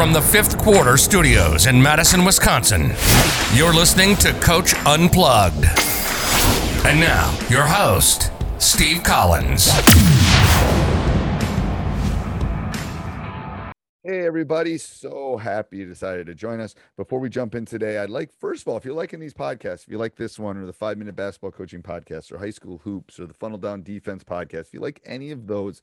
From the fifth quarter studios in Madison, Wisconsin, you're listening to Coach Unplugged. And now, your host, Steve Collins. Hey, everybody. So happy you decided to join us. Before we jump in today, I'd like, first of all, if you're liking these podcasts, if you like this one or the five minute basketball coaching podcast or high school hoops or the funnel down defense podcast, if you like any of those,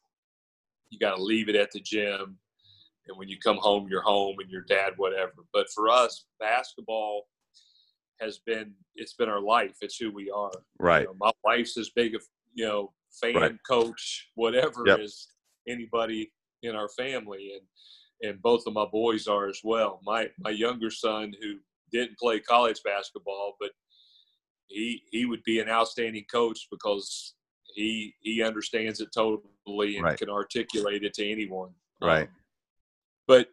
you got to leave it at the gym. And when you come home you're home and your dad whatever. But for us basketball has been it's been our life. It's who we are. Right. You know, my wife's as big a you know fan right. coach whatever yep. as anybody in our family. And and both of my boys are as well. My my younger son who didn't play college basketball but he he would be an outstanding coach because he he understands it totally and right. can articulate it to anyone. Right. Um, but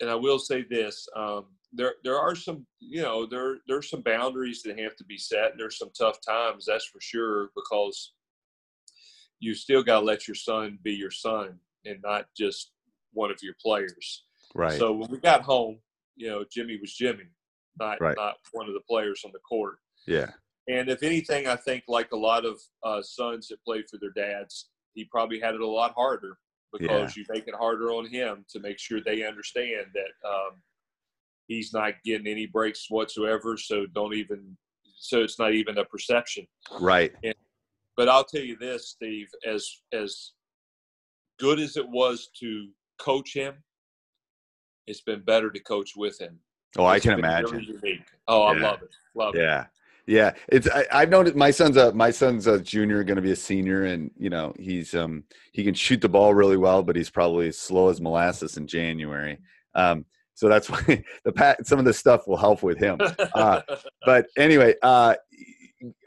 and I will say this: um, there there are some you know there there's some boundaries that have to be set. And there's some tough times, that's for sure, because you still got to let your son be your son and not just one of your players. Right. So when we got home, you know, Jimmy was Jimmy, not right. not one of the players on the court. Yeah. And if anything, I think like a lot of uh, sons that play for their dads, he probably had it a lot harder because yeah. you make it harder on him to make sure they understand that um, he's not getting any breaks whatsoever. So don't even, so it's not even a perception. Right. And, but I'll tell you this, Steve, as as good as it was to coach him, it's been better to coach with him. Oh, it's I can imagine. Really oh, yeah. I love it. Love it. yeah. it. Yeah. It's I, have noticed my son's a my son's a junior, going to be a senior, and you know he's um he can shoot the ball really well, but he's probably as slow as molasses in January. Um, so that's why the pat some of this stuff will help with him. Uh, but anyway, uh,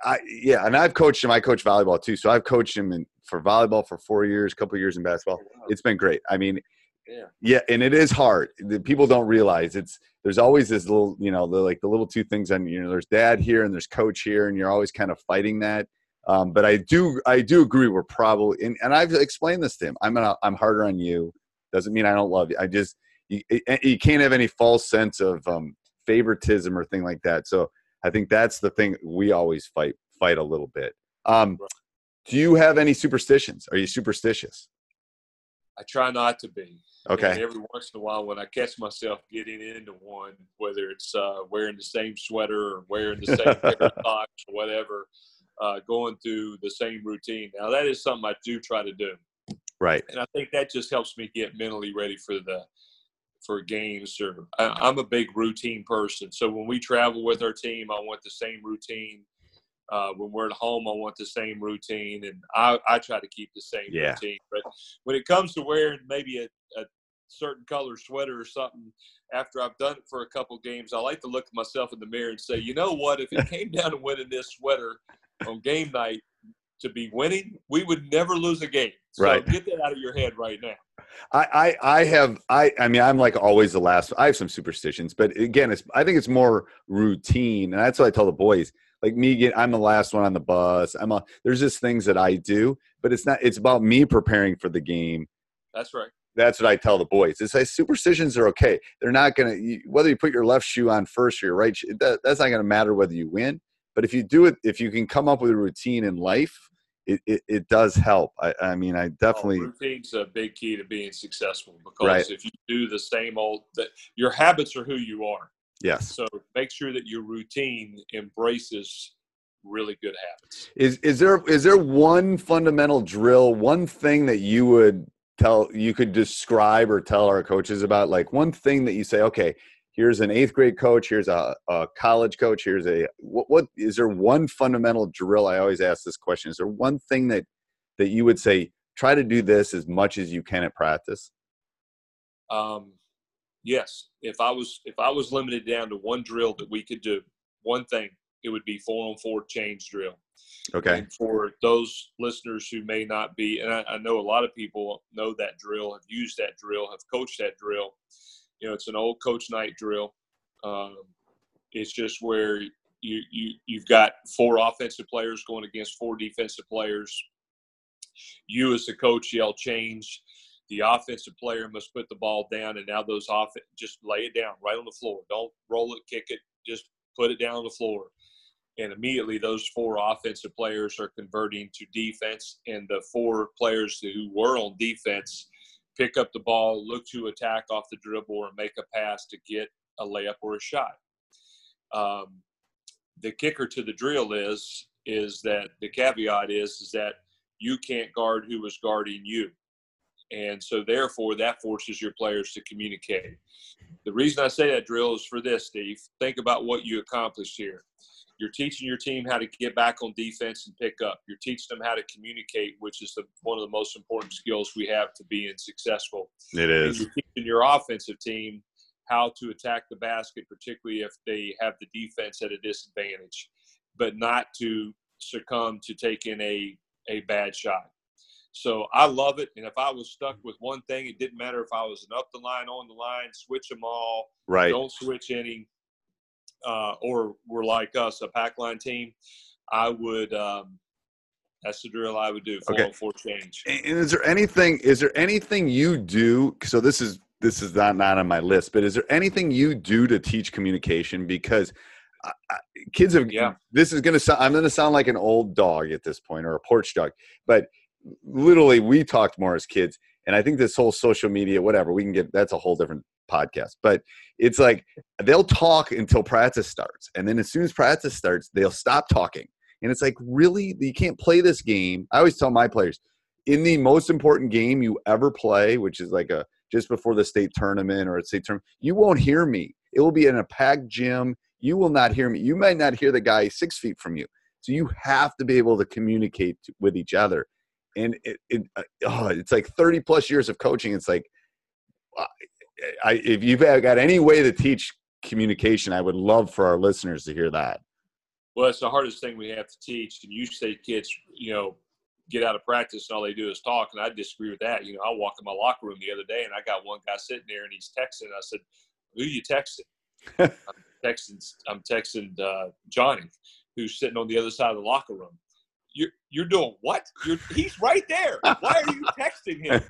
I yeah, and I've coached him. I coach volleyball too, so I've coached him in for volleyball for four years, a couple years in basketball. It's been great. I mean, Yeah. yeah, and it is hard. The people don't realize it's there's always this little, you know, the, like the little two things on you know, there's dad here and there's coach here, and you're always kind of fighting that. Um, but I do I do agree we're probably and, and I've explained this to him. I'm gonna I'm harder on you. Doesn't mean I don't love you. I just you, you can't have any false sense of um, favoritism or thing like that. So I think that's the thing we always fight fight a little bit. Um, do you have any superstitions? Are you superstitious? I try not to be. Okay. And every once in a while, when I catch myself getting into one, whether it's uh, wearing the same sweater or wearing the same pair of socks or whatever, uh, going through the same routine. Now, that is something I do try to do, Right. and I think that just helps me get mentally ready for the for games. Or I, I'm a big routine person, so when we travel with our team, I want the same routine. Uh, when we're at home, I want the same routine, and I, I try to keep the same Yeah. routine. But when it comes to wearing maybe a, a certain color sweater or something, after I've done it for a couple games, I like to look at myself in the mirror and say, you know what? If it came down to winning this sweater on game night to be winning, we would never lose a game. So Right. get that out of your head right now. I, I I have I I mean I'm like always the last. I have some superstitions, but again, it's I think it's more routine, and that's what I tell the boys. Like me, get I'm the last one on the bus. I'm a there's just things that I do, but it's not. It's about me preparing for the game. That's right. That's what I tell the boys. It's like superstitions are okay. They're not gonna whether you put your left shoe on first or your right. Shoe, that, that's not gonna matter whether you win. But if you do it, if you can come up with a routine in life, it it, it does help. I, I mean, I oh, definitely Oh, routine's a big key to being successful because Right. if you do the same old, that your habits are who you are. yes. So make sure that your routine embraces really good habits. Is is there is there one fundamental drill, one thing that you would tell you could describe or tell our coaches about? Like one thing that you say, okay, here's an eighth grade coach, here's a, a college coach, here's a what, what is there one fundamental drill? I always ask this question. Is there one thing that that you would say try to do this as much as you can at practice? Um, yes, if I was if I was limited down to one drill that we could do, one thing, it would be four on four change drill. Okay. And for those listeners who may not be, and I, I know a lot of people know that drill, have used that drill, have coached that drill. You know, it's an old coach Knight drill. Um, it's just where you you you've got four offensive players going against four defensive players. You as the coach yell change. The offensive player must put the ball down, and now those off just lay it down right on the floor. Don't roll it, kick it. Just put it down on the floor and immediately those four offensive players are converting to defense and the four players who were on defense pick up the ball look to attack off the dribble or make a pass to get a layup or a shot. Um, the kicker to the drill is is that the caveat is is that you can't guard who is guarding you. And so therefore that forces your players to communicate. The reason i say that drill is for this steve. Think about what you accomplished here you're teaching your team how to get back on defense and pick up. You're teaching them how to communicate, which is the, one of the most important skills we have to being successful. It is. And you're teaching your offensive team how to attack the basket, particularly if they have the defense at a disadvantage, but not to succumb to taking a, a bad shot. So I love it. And if I was stuck with one thing, it didn't matter if I was an up the line, on the line, switch them all, Right. don't switch any, uh, or were like us, a pack line team, I would. Um, that's the drill I would do. Four Okay. on four change. And is there anything? Is there anything you do? So this is this is not not on my list, but is there anything you do to teach communication? Because I, I, kids have. Yeah. This is gonna sound. I'm gonna sound like an old dog at this point, or a porch dog. But literally, we talked more as kids, and I think this whole social media, whatever, we can get. That's a whole different podcast. But it's like they'll talk until practice starts, and then as soon as practice starts, they'll stop talking. And it's like, really, you can't play this game. I always tell my players, in the most important game you ever play, which is like a just before the state tournament or a state tournament, you won't hear me. It will be in a packed gym. You will not hear me. You might not hear the guy six feet from you. So you have to be able to communicate with each other. And it, it uh, oh, it's like 30 plus years of coaching. It's like, I, if you've got any way to teach communication, I would love for our listeners to hear that. Well, it's the hardest thing we have to teach. And you say kids, you know, get out of practice and all they do is talk. And I disagree with that. You know, I walked in my locker room the other day and I got one guy sitting there and he's texting. I said, "Who you texting?" I'm texting. I'm texting uh, Johnny, who's sitting on the other side of the locker room. You're you're doing what? You're he's right there. Why are you texting him?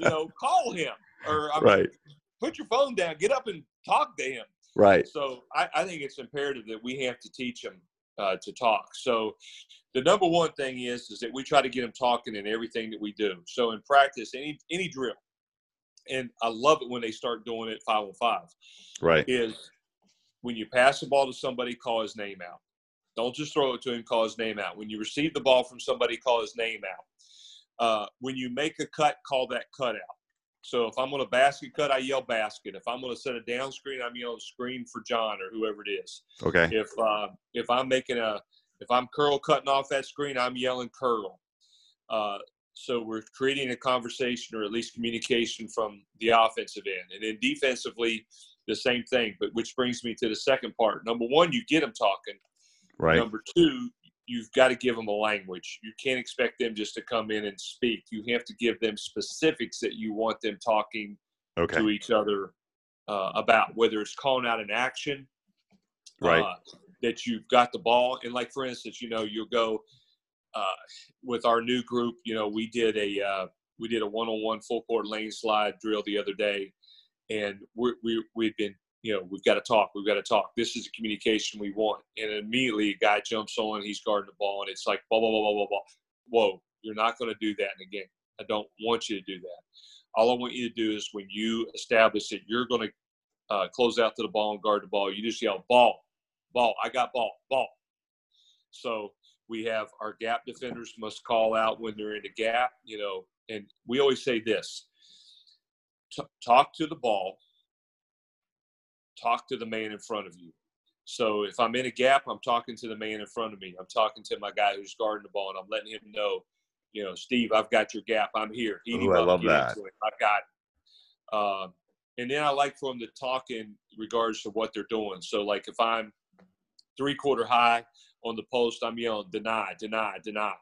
You know, call him or I mean, right. Put your phone down. Get up and talk to him. Right. So I, I think it's imperative that we have to teach them uh, to talk. So the number one thing is is that we try to get them talking in everything that we do. So in practice, any any drill, and I love it when they start doing it five on five. Right. Is when you pass the ball to somebody, call his name out. Don't just throw it to him, call his name out. When you receive the ball from somebody, call his name out. Uh, when you make a cut, call that cut out. So if I'm going to basket cut, I yell basket. If I'm going to set a down screen, I'm yelling screen for John or whoever it is. Okay. If uh, if I'm making a if I'm curl cutting off that screen, I'm yelling curl. Uh, so we're creating a conversation or at least communication from the offensive end, and then defensively, the same thing. But which brings me to the second part. Number one, you get them talking. Right. Number two, you've got to give them a language. You can't expect them just to come in and speak. You have to give them specifics that you want them talking okay. to each other uh, about, whether it's calling out an action, right? Uh, that you've got the ball, and like for instance, you know, you'll go uh, with our new group. You know, we did a uh, we did a one-on-one full court lane slide drill the other day, and we we we've been you know, we've got to talk. We've got to talk. This is the communication we want. And immediately a guy jumps on, he's guarding the ball, and it's like, blah, blah, blah, blah, blah, blah. Whoa, you're not going to do that in a game. I don't want you to do that. All I want you to do is when you establish that you're going to uh, close out to the ball and guard the ball, you just yell, ball, ball, I got ball, ball. So we have our gap defenders must call out when they're in the gap, you know, and we always say this talk to the ball talk to the man in front of you. So if I'm in a gap, I'm talking to the man in front of me. I'm talking to my guy who's guarding the ball, and I'm letting him know, you know, Steve, I've got your gap. I'm here. Ooh, I love that. I've got it. Um, and then I like for them to talk in regards to what they're doing. So like if I'm three quarter high on the post, I'm yelling deny, deny, deny,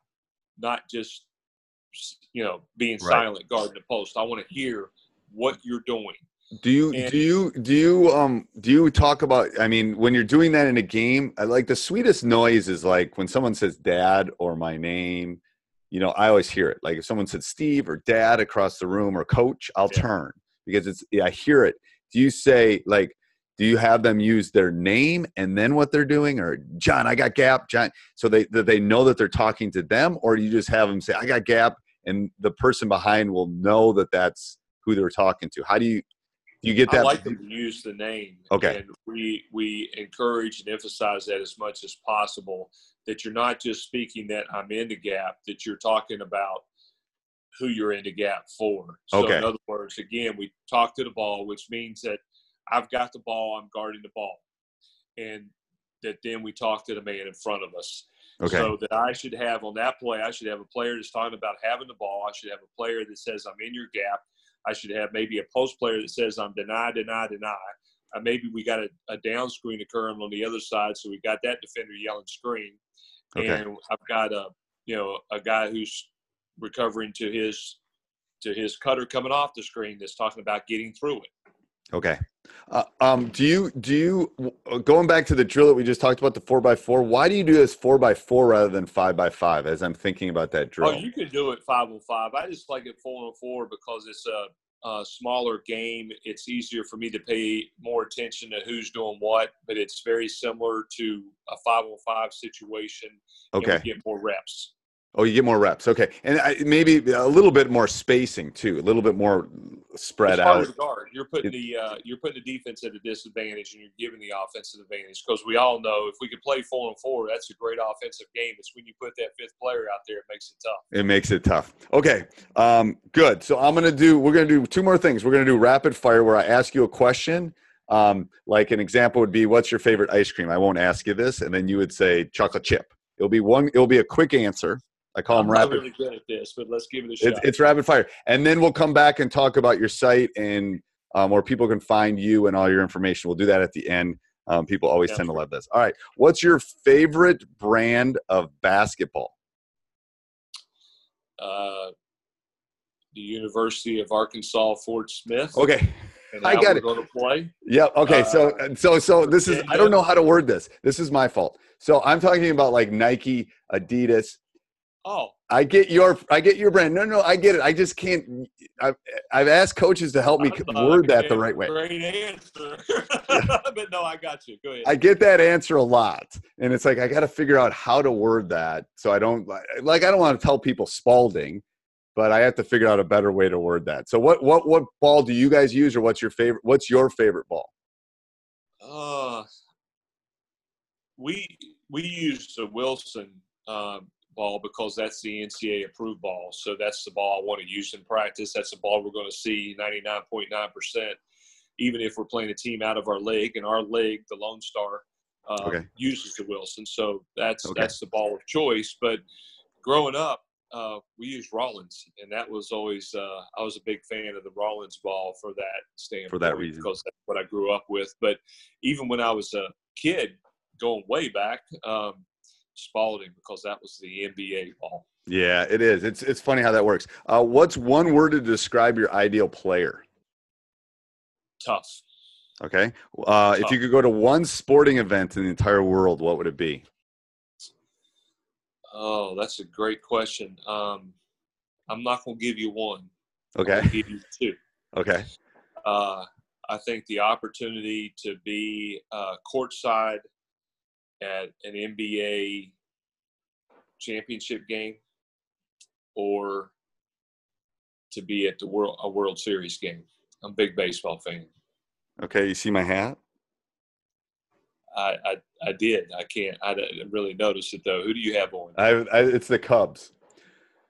not just you know being right. silent guarding the post. I want to hear what you're doing. Do you and, do you do you um do you talk about I mean when you're doing that in a game I like the sweetest noise is like when someone says dad or my name. You know I always hear it. Like if someone said Steve or dad across the room or coach I'll yeah. turn because it's yeah, I hear it. Do you say like do you have them use their name and then what they're doing or John I got gap John so they that they know that they're talking to them or do you just have them say I got gap and the person behind will know that that's who they're talking to? How do you you get that? I like them to use the name. Okay. And we we encourage and emphasize that as much as possible. That you're not just speaking that I'm in the gap. That you're talking about who you're in the gap for. So okay. in other words, again, we talk to the ball, which means that I've got the ball, I'm guarding the ball, and that then we talk to the man in front of us. Okay. So that I should have on that play, I should have a player that's talking about having the ball. I should have a player that says I'm in your gap. I should have maybe a post player that says I'm deny, deny, deny. Uh, maybe we got a, a down screen occurring on the other side, so we got that defender yelling screen, okay. and I've got a you know a guy who's recovering to his to his cutter coming off the screen that's talking about getting through it. Okay. Uh, um, do you do you uh, going back to the drill that we just talked about the four by four? Why do you do this four by four rather than five by five? As I'm thinking about that drill. Oh, you can do it five on five. I just like it four on four because it's a, a smaller game. It's easier for me to pay more attention to who's doing what, but it's very similar to a five on five situation. Okay. get more reps. Oh, you get more reps. Okay, and I, maybe a little bit more spacing too, a little bit more spread out. guard. You're putting it, the uh, you're putting the defense at a disadvantage, and you're giving the offensive advantage because we all know if we could play four and four, that's a great offensive game. It's when you put that fifth player out there, it makes it tough. It makes it tough. Okay, um, good. So I'm gonna do. We're gonna do two more things. We're gonna do rapid fire, where I ask you a question. Um, like an example would be, "What's your favorite ice cream?" I won't ask you this, and then you would say chocolate chip. It'll be one. It'll be a quick answer I call I'm them rapid. really good at this, but let's give it a shot. It's, it's, rapid fire, and then we'll come back and talk about your site and um, where people can find you and all your information. We'll do that at the end. Um, people always yeah, tend to love this. All right, what's your favorite brand of basketball? uh, the University of Arkansas Fort Smith. Okay. I got it. Going to play. Yeah. Okay. So uh, so so this is I don't know how to word this. This is my fault. So I'm talking about like Nike, Adidas. Oh. I get your I get your brand. No, no, I get it. I just can't. I've I've asked coaches to help me word that the right way. Great answer. but no, I got you. Go ahead. I get that answer a lot, and it's like I got to figure out how to word that so I don't like I don't want to tell people Spalding but I have to figure out a better way to word that. So what what what ball do you guys use, or what's your favorite? What's your favorite ball? Uh, we we use the Wilson uh, ball because that's the NCAA approved ball. So that's the ball I want to use in practice. That's the ball we're going to see 99.9 percent, even if we're playing a team out of our league. And our league, the Lone Star, uh, okay. uses the Wilson. So that's okay. that's the ball of choice. But growing up, uh, we used Rawlings, and that was always uh, I was a big fan of the Rawlings ball for that standpoint. For that reason, because that's what I grew up with. But even when I was a kid, going way back, um, Spalding because that was the NBA ball. Yeah, it is. It's it's funny how that works. Uh, what's one word to describe your ideal player? Tough. Okay. Uh, Tough. If you could go to one sporting event in the entire world, what would it be? Oh, that's a great question. Um, I'm not going to give you one. Okay. Give you two. Okay. Uh, I think the opportunity to be uh, courtside at an NBA championship game or to be at the world a World Series game. I'm a big baseball fan. Okay, you see my hat? I, I, I did. I can't. I didn't really notice it though. Who do you have on? I, I it's the Cubs.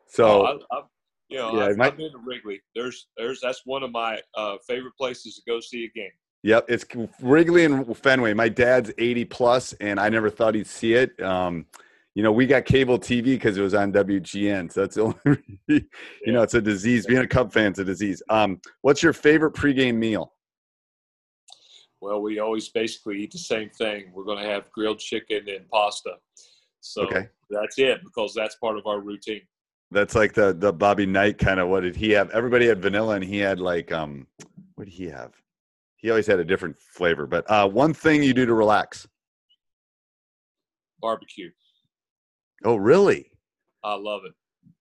So oh, I, I, you know, yeah, I've, my, I've, been to Wrigley. There's there's that's one of my uh, favorite places to go see a game. Yep, it's Wrigley and Fenway. My dad's 80 plus, and I never thought he'd see it. Um, you know, we got cable TV because it was on WGN. So that's the only, you yeah. know, it's a disease. Being a Cub fan's a disease. Um, what's your favorite pregame meal? Well, we always basically eat the same thing. We're going to have grilled chicken and pasta. So okay. that's it because that's part of our routine. That's like the the Bobby Knight kind of. What did he have? Everybody had vanilla, and he had like um, what did he have? He always had a different flavor. But uh, one thing you do to relax? Barbecue. Oh, really? I love it.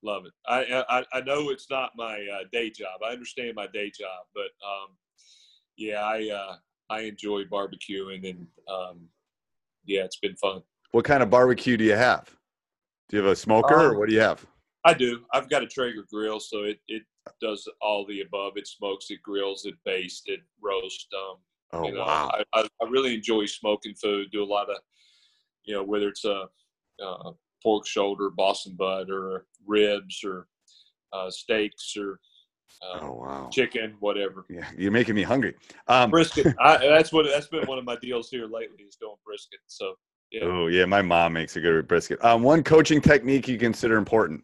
Love it. I I, I know it's not my uh, day job. I understand my day job, but um, yeah, I uh, I enjoy barbecuing, and then um, yeah, it's been fun. What kind of barbecue do you have? Do you have a smoker, um, or what do you have? I do. I've got a Traeger grill, so it, it does all the above. It smokes, it grills, it bastes, it roasts. Um, oh you know, wow! I, I, really enjoy smoking food. Do a lot of, you know, whether it's a, a pork shoulder, Boston butt, or ribs, or uh, steaks, or uh, oh wow! Chicken, whatever. Yeah, you're making me hungry. Um, brisket. I, that's what that's been one of my deals here lately is doing brisket. So yeah. Oh yeah, my mom makes a good brisket. Um, one coaching technique you consider important.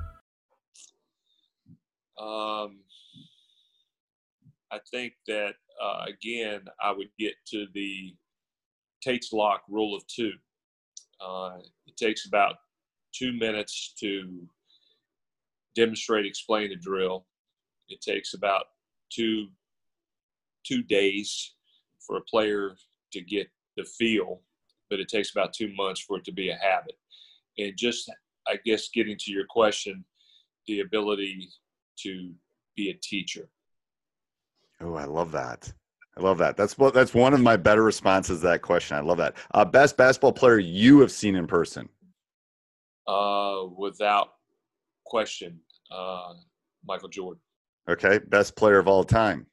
Um, I think that uh, again, I would get to the Tates Locke rule of two. Uh, it takes about two minutes to demonstrate, explain the drill. It takes about two two days for a player to get the feel, but it takes about two months for it to be a habit. And just, I guess, getting to your question, the ability to be a teacher. Oh, I love that. I love that. That's what that's one of my better responses to that question. I love that. Uh, best basketball player you have seen in person? Uh, without question, uh, Michael Jordan. Okay, best player of all time.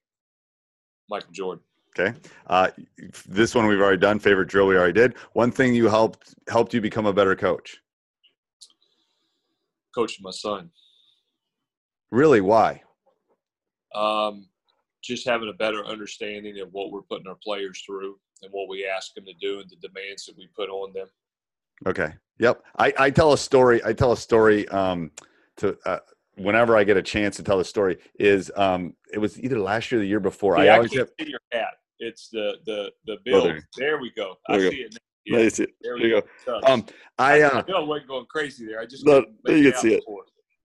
Michael Jordan. Okay, uh, this one we've already done. Favorite drill we already did. One thing you helped helped you become a better coach. Coaching my son. Really? Why? Um, just having a better understanding of what we're putting our players through and what we ask them to do and the demands that we put on them. Okay. Yep. I, I tell a story. I tell a story um, to uh, whenever I get a chance to tell the story. Is um, it was either last year or the year before. Yeah, I I always have. see your hat. It's the the the bill. there. there. we go. There I you see it. now. There Yeah, it. there we you go. Um, I uh, I wasn't going crazy there. I just No, you can see it.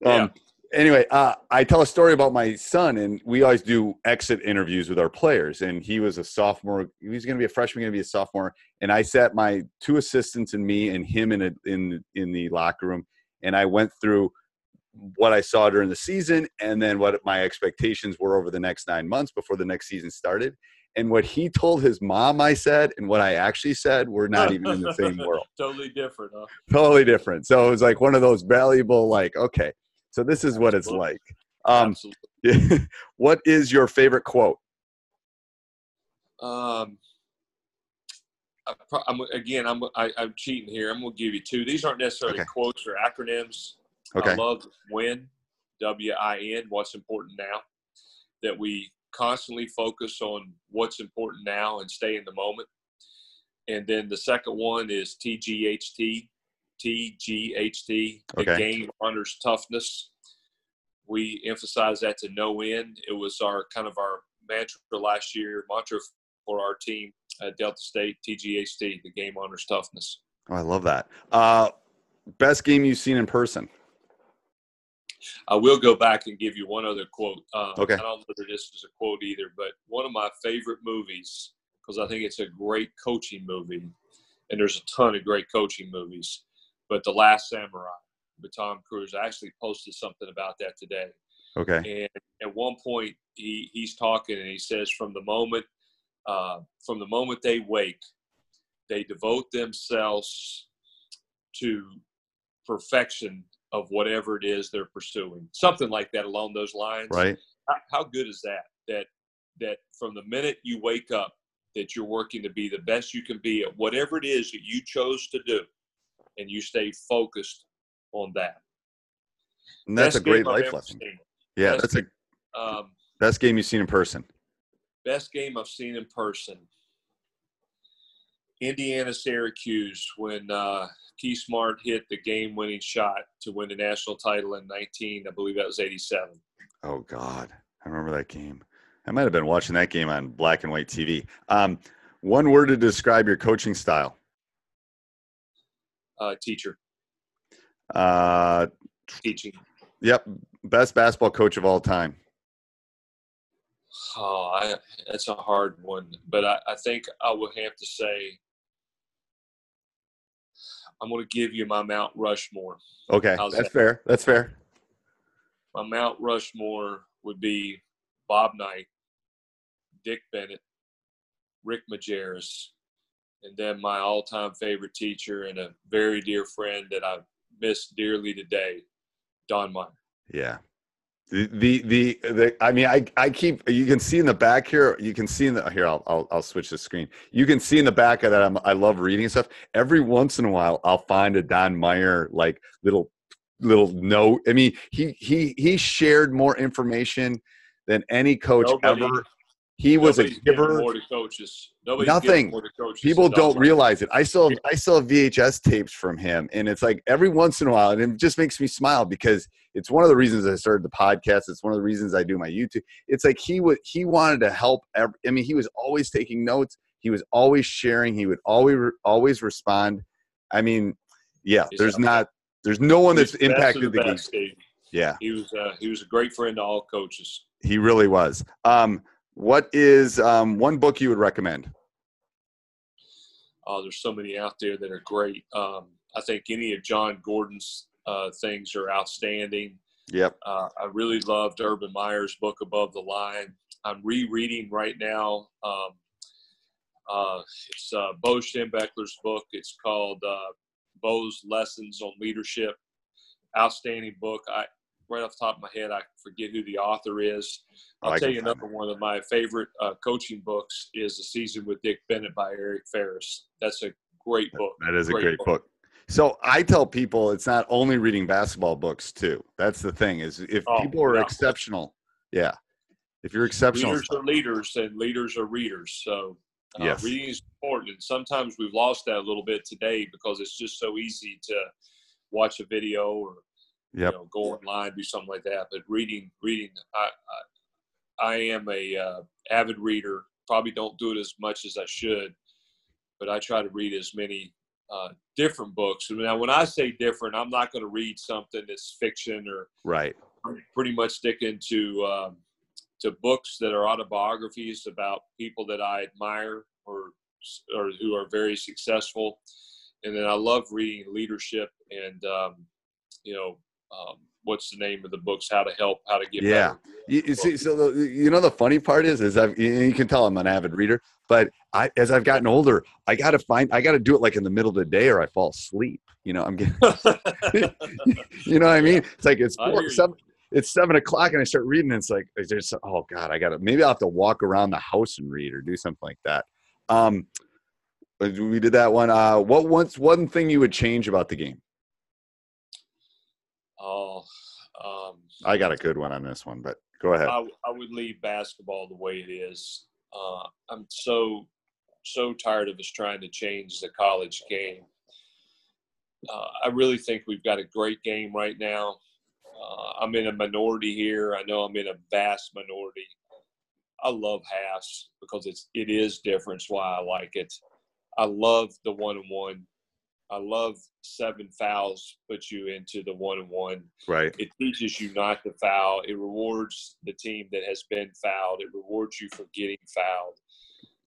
Um, Anyway, uh, I tell a story about my son, and we always do exit interviews with our players. And he was a sophomore; he was going to be a freshman, going to be a sophomore. And I sat my two assistants and me and him in a, in in the locker room, and I went through what I saw during the season, and then what my expectations were over the next nine months before the next season started. And what he told his mom, I said, and what I actually said, were not even in the same world totally different, huh? totally different. So it was like one of those valuable, like, okay, so this is what it's like. Um, Absolutely. what is your favorite quote? Um, I, I'm, again, I'm I, I'm cheating here. I'm going to give you two. These aren't necessarily Okay. quotes or acronyms. Okay. I love WIN, W I N. What's important now? That we constantly focus on what's important now and stay in the moment. And then the second one is TGHT. TGHT. The Okay. game honors toughness. We emphasize that to no end. It was our kind of our mantra last year, mantra for our team at Delta State, TGHT, the game honors toughness. Oh, I love that. Uh, best game you've seen in person? I will go back and give you one other quote. Um, Okay. I don't know whether this is a quote either, but one of my favorite movies, because I think it's a great coaching movie, and there's a ton of great coaching movies, but The Last Samurai with Tom Cruise. I actually posted something about that today. Okay. And at one point, he, he's talking and he says, from the moment, uh, from the moment they wake, they devote themselves to perfection of whatever it is they're pursuing. Something like that along those lines. Right. How, how good is that? That that from the minute you wake up, that you're working to be the best you can be at whatever it is that you chose to do, and you stay focused on that. And that's Best a great life lesson. seen. Yeah, Best that's a Um, best game you've seen in person. best game I've seen in person. Indiana Syracuse when uh, Keith Smart hit the game-winning shot to win the national title in 19. I believe that was 87. Oh God, I remember that game. I might have been watching that game on black and white TV. Um, one word to describe your coaching style. Uh, teacher Uh, teaching. yep, best basketball coach of all time. Oh, I, that's a hard one, but I, I think I would have to say I'm going to give you my Mount Rushmore. Okay, How's that's that? fair. That's fair. My Mount Rushmore would be Bob Knight, Dick Bennett, Rick Majerus, and then my all-time favorite teacher and a very dear friend that I miss dearly today, Don Meyer. Yeah. The, the the the I mean I I keep you can see in the back here you can see in the here I'll I'll, I'll switch the screen you can see in the back of that I'm, I love reading stuff every once in a while I'll find a Don Meyer like little little note I mean he he he shared more information than any coach Nobody- ever he was a Nobody's giver more to coaches. Nobody's Nothing. more to coaches people don't realize it. I still have, I still have VHS tapes from him, and it's like every once in a while, and it just makes me smile because it's one of the reasons I started the podcast. It's one of the reasons I do my YouTube. It's like he would he wanted to help. Every, I mean, he was always taking notes. He was always sharing. He would always always respond. I mean, yeah, He's there's not there's no one that's impacted the the game. Steve. Yeah, He was uh, he was a great friend to all coaches. he really was. Um, what is um, one book you would recommend? Uh, there's so many out there that are great. Um, I think any of Jon Gordon's uh, things are outstanding. Yep. Uh, I really loved Urban Meyer's book Above the Line. I'm rereading right now. Um, uh, it's uh, Bo Schembechler's book. It's called uh, Bo's Lessons on Leadership. Outstanding book. I right off the top of my head, I forget who the author is. Oh, I'll I tell you another one of my favorite uh, coaching books is The Season with Dick Bennett by Eric Ferris. That's a great book. That is a great, book. So I tell people it's not only reading basketball books too. That's the thing is if oh, people are yeah. exceptional, yeah. If you're exceptional, leaders are leaders and leaders are readers. So uh, yes. reading is important. And sometimes we've lost that a little bit today because it's just so easy to watch a video or yep. you know, go online, do something like that. But reading, reading, I, I, I am a uh, avid reader. Probably don't do it as much as I should, but I try to read as many uh, different books. Now, when I say different, I'm not going to read something that's fiction or right. Pretty much sticking to um, to books that are autobiographies about people that I admire or or who are very successful. And then I love reading leadership and um, you know um, what's the name of the books? How to help, how to get yeah. You, you, see, so the, you know the funny part is, is I've you can tell I'm an avid reader, but I as I've gotten older, I got to find I got to do it like in the middle of the day or I fall asleep. You know, I'm getting, you know what I mean? It's like it's four, seven, it's seven o'clock and I start reading. And it's like there's oh god, I got to maybe I'll have to walk around the house and read or do something like that. Um, we did that one. Uh, what once one thing you would change about the game? Oh, um, I got a good one on this one, but go ahead. I, I would leave basketball the way it is. Uh, I'm so so tired of us trying to change the college game. Uh, I really think we've got a great game right now. Uh, I'm in a minority here. I know I'm in a vast minority. I love halves because it's it is different. It's why I like it. I love the one on one. I love seven fouls puts you into the one and one. Right. It teaches you not to foul. It rewards the team that has been fouled. It rewards you for getting fouled.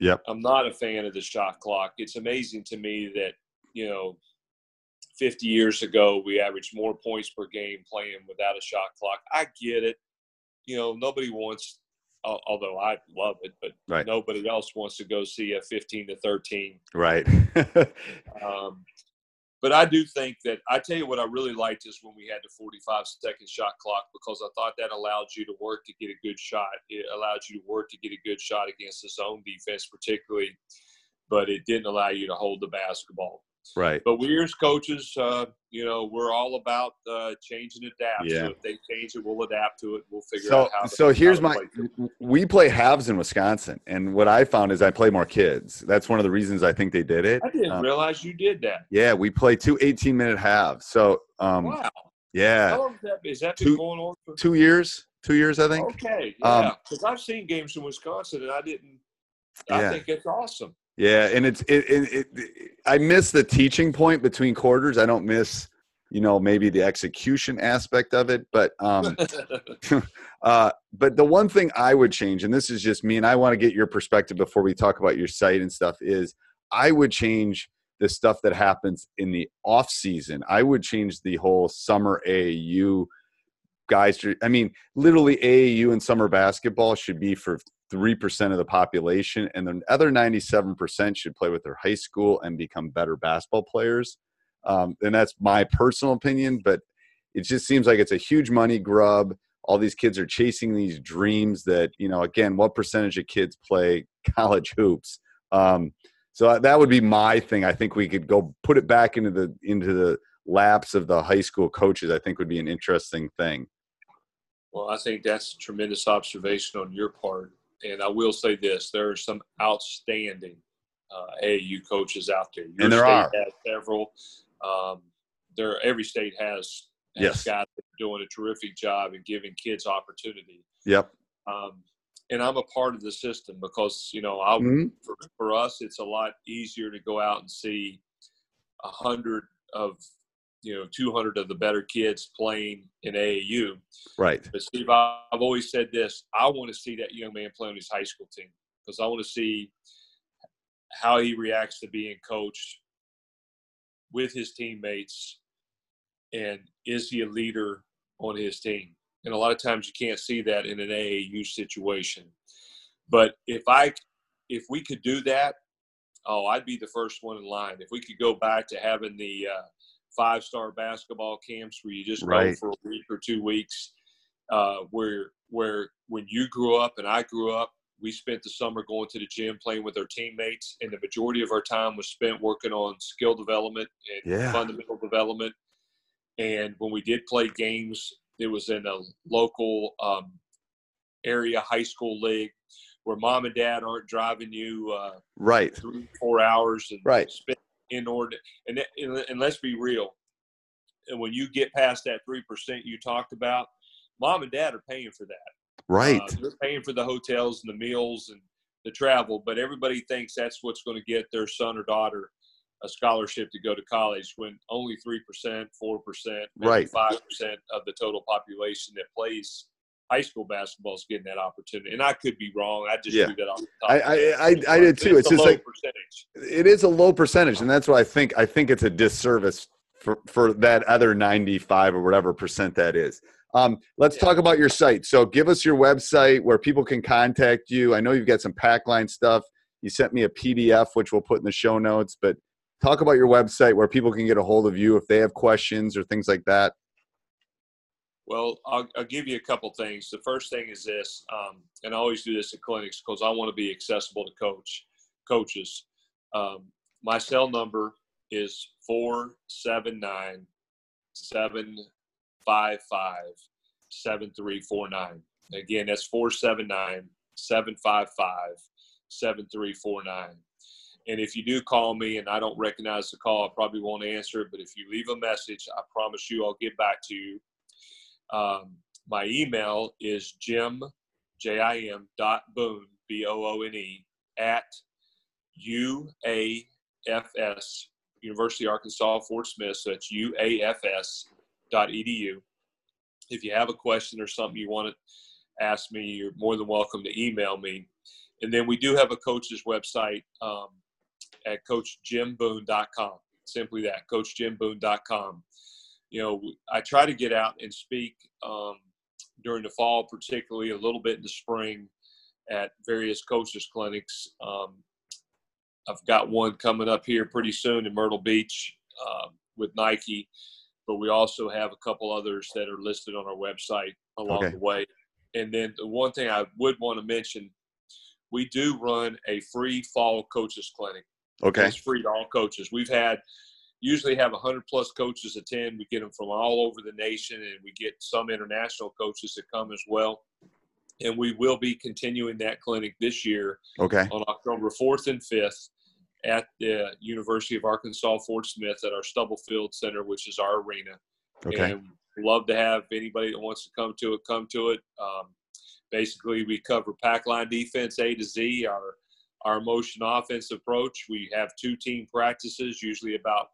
Yep. I'm not a fan of the shot clock. It's amazing to me that, you know, 50 years ago we averaged more points per game playing without a shot clock. I get it. You know, nobody wants although I love it, but right. nobody else wants to go see a 15 to 13. Right. um, but I do think that I tell you what I really liked is when we had the 45 second shot clock because I thought that allowed you to work to get a good shot. It allowed you to work to get a good shot against the zone defense, particularly, but it didn't allow you to hold the basketball. Right. But we as coaches, uh, you know, we're all about uh, change and adapt. Yeah. So if they change it, we'll adapt to it. We'll figure so, out how. To, so here's my. Play we play halves in Wisconsin, and what I found is I play more kids. That's one of the reasons I think they did it. I didn't um, realize you did that. Yeah, we play two 18 minute halves. So. Um, wow. Yeah. How long is that, is that two, going on for? Two years. Two years, I think. Okay. Yeah. Because um, I've seen games in Wisconsin, and I didn't. I yeah. think it's awesome. Yeah, and it's it, it, it, I miss the teaching point between quarters. I don't miss, you know, maybe the execution aspect of it, but um, uh, but the one thing I would change, and this is just me, and I want to get your perspective before we talk about your site and stuff, is I would change the stuff that happens in the off season. I would change the whole summer AAU guys. I mean, literally AAU and summer basketball should be for 3% of the population, and the other 97% should play with their high school and become better basketball players. Um, and that's my personal opinion, but it just seems like it's a huge money grub. All these kids are chasing these dreams that, you know, again, what percentage of kids play college hoops? Um, so that would be my thing. I think we could go put it back into the into the laps of the high school coaches. I think would be an interesting thing. Well, I think that's a tremendous observation on your part and I will say this: there are some outstanding uh, AAU coaches out there. Your and there are several. Um, there, every state has, has yes. guys doing a terrific job and giving kids opportunity. Yep. Um, and I'm a part of the system because you know, I mm-hmm. for, for us, it's a lot easier to go out and see a hundred of you know 200 of the better kids playing in AAU. Right. But Steve, I've always said this: I want to see that young man play on his high school team because I want to see how he reacts to being coached with his teammates, and is he a leader on his team? And a lot of times you can't see that in an AAU situation. But if I, if we could do that, oh, I'd be the first one in line. If we could go back to having the uh, five star basketball camps where you just right. go for a week or two weeks. Uh, where where when you grew up and I grew up, we spent the summer going to the gym, playing with our teammates, and the majority of our time was spent working on skill development and Yeah. fundamental development. And when we did play games, it was in a local um, area high school league where mom and dad aren't driving you uh, Right. three, four hours and Right. spend inordinate. order, and and let's be real. When you get past that three percent you talked about, mom and dad are paying for that. Right. Uh, they're paying for the hotels and the meals and the travel, but everybody thinks that's what's going to get their son or daughter a scholarship to go to college when only 3%, 4%, maybe Right. 5% of the total population that plays high school basketball is getting that opportunity. And I could be wrong. I just Yeah. do that off the top. I- I- I- I did too. It's a just low like- percentage. it is a low percentage, and that's why I think I think it's a disservice for for that other ninety five or whatever percent that is. Um, let's Yeah. talk about your site. So, give us your website where people can contact you. I know you've got some pack line stuff. You sent me a PDF, which we'll put in the show notes. But talk about your website where people can get a hold of you if they have questions or things like that. Well, I'll, I'll give you a couple things. The first thing is this, um, and I always do this at clinics because I want to be accessible to coach coaches. Um, my cell number is four seven nine seven five five seven three four nine. Again, that's four seven nine seven five five seven three four nine. And if you do call me and I don't recognize the call, I probably won't answer. But if you leave a message, I promise you I'll get back to you. Um, my email is jim, J I M dot boone, B O O N E, at UAFS, University of Arkansas Fort Smith. So that's UAFS dot edu. If you have a question or something you want to ask me, you're more than welcome to email me. And then we do have a coach's website um, at coachjimboone.com. Simply that, coachjimboone.com you know, I try to get out and speak um, during the fall, particularly a little bit in the spring at various coaches clinics. Um, I've got one coming up here pretty soon in Myrtle Beach uh, with Nike, but we also have a couple others that are listed on our website along Okay. the way. And then the one thing I would want to mention, we do run a free fall coaches clinic. Okay. It's free to all coaches. We've had usually have 100 plus coaches attend. We get them from all over the nation, and we get some international coaches that come as well. And we will be continuing that clinic this year Okay. on October 4th and 5th at the University of Arkansas Fort Smith at our Stubblefield Center, which is our arena. Okay. And love to have anybody that wants to come to it come to it. Um, basically, we cover pack line defense A to Z, our our motion offense approach. We have two team practices, usually about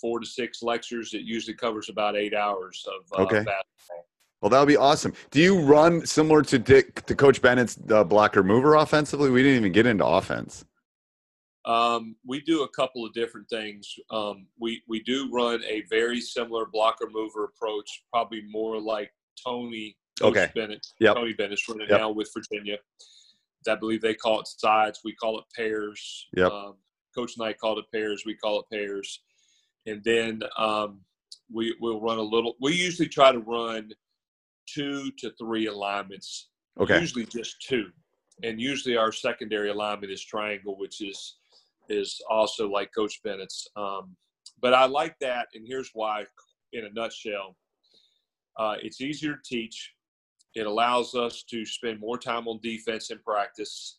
four to six lectures. It usually covers about eight hours of uh, Okay. basketball. Well, that would be awesome. Do you run similar to Dick to Coach Bennett's uh, blocker mover offensively? We didn't even get into offense. Um, we do a couple of different things. Um, we we do run a very similar blocker mover approach, probably more like Tony Coach Okay. Bennett. Yep. Tony Bennett's running Yep. now with Virginia. I believe they call it sides. We call it pairs. Yep. Um, Coach Knight called it pairs. We call it pairs. And then um, we will run a little. We usually try to run two to three alignments Okay. usually just two and usually our secondary alignment is triangle which is is also like coach bennett's um, but i like that and here's why in a nutshell uh, it's easier to teach it allows us to spend more time on defense in practice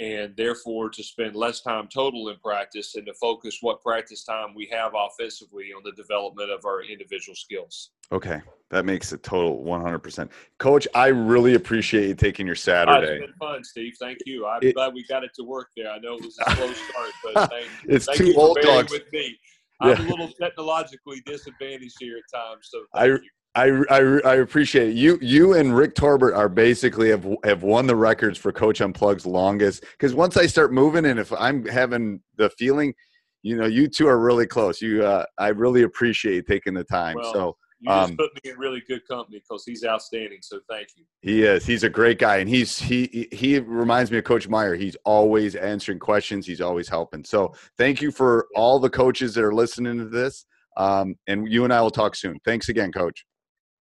and therefore to spend less time total in practice and to focus what practice time we have offensively on the development of our individual skills Okay. That makes it total 100%. Coach, I really appreciate you taking your Saturday. It's been fun, Steve. Thank you. I'm It- glad we got it to work there. I know it was a slow start, but thank, It's thank two old dogs. with me. I'm Yeah. a little technologically disadvantaged here at times, so I- you. I, I, I appreciate it. You you and Rick Torbett are basically have have won the records for Coach Unplugged's longest. Because once I start moving, and if I'm having the feeling, you know, you two are really close. You, uh, I really appreciate taking the time. Well, so You just um, put me in really good company because he's outstanding. So thank you. he is. He's a great guy, and he's he he reminds me of Coach Meyer. He's always answering questions. He's always helping. So thank you for all the coaches that are listening to this. Um, and you and I will talk soon. Thanks again, Coach.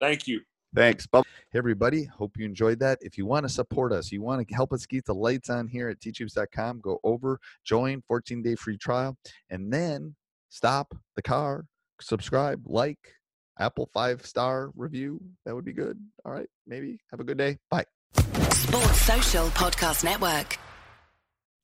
Thank you. Thanks. Bye. Hey, everybody. Hope you enjoyed that. If you want to support us, you want to help us keep the lights on here at teachhoops.com, go over, join, 14 day free trial, and then stop the car, subscribe, like, Apple five star review. That would be good. All right. Maybe. Have a good day. Bye. Sports Social Podcast Network.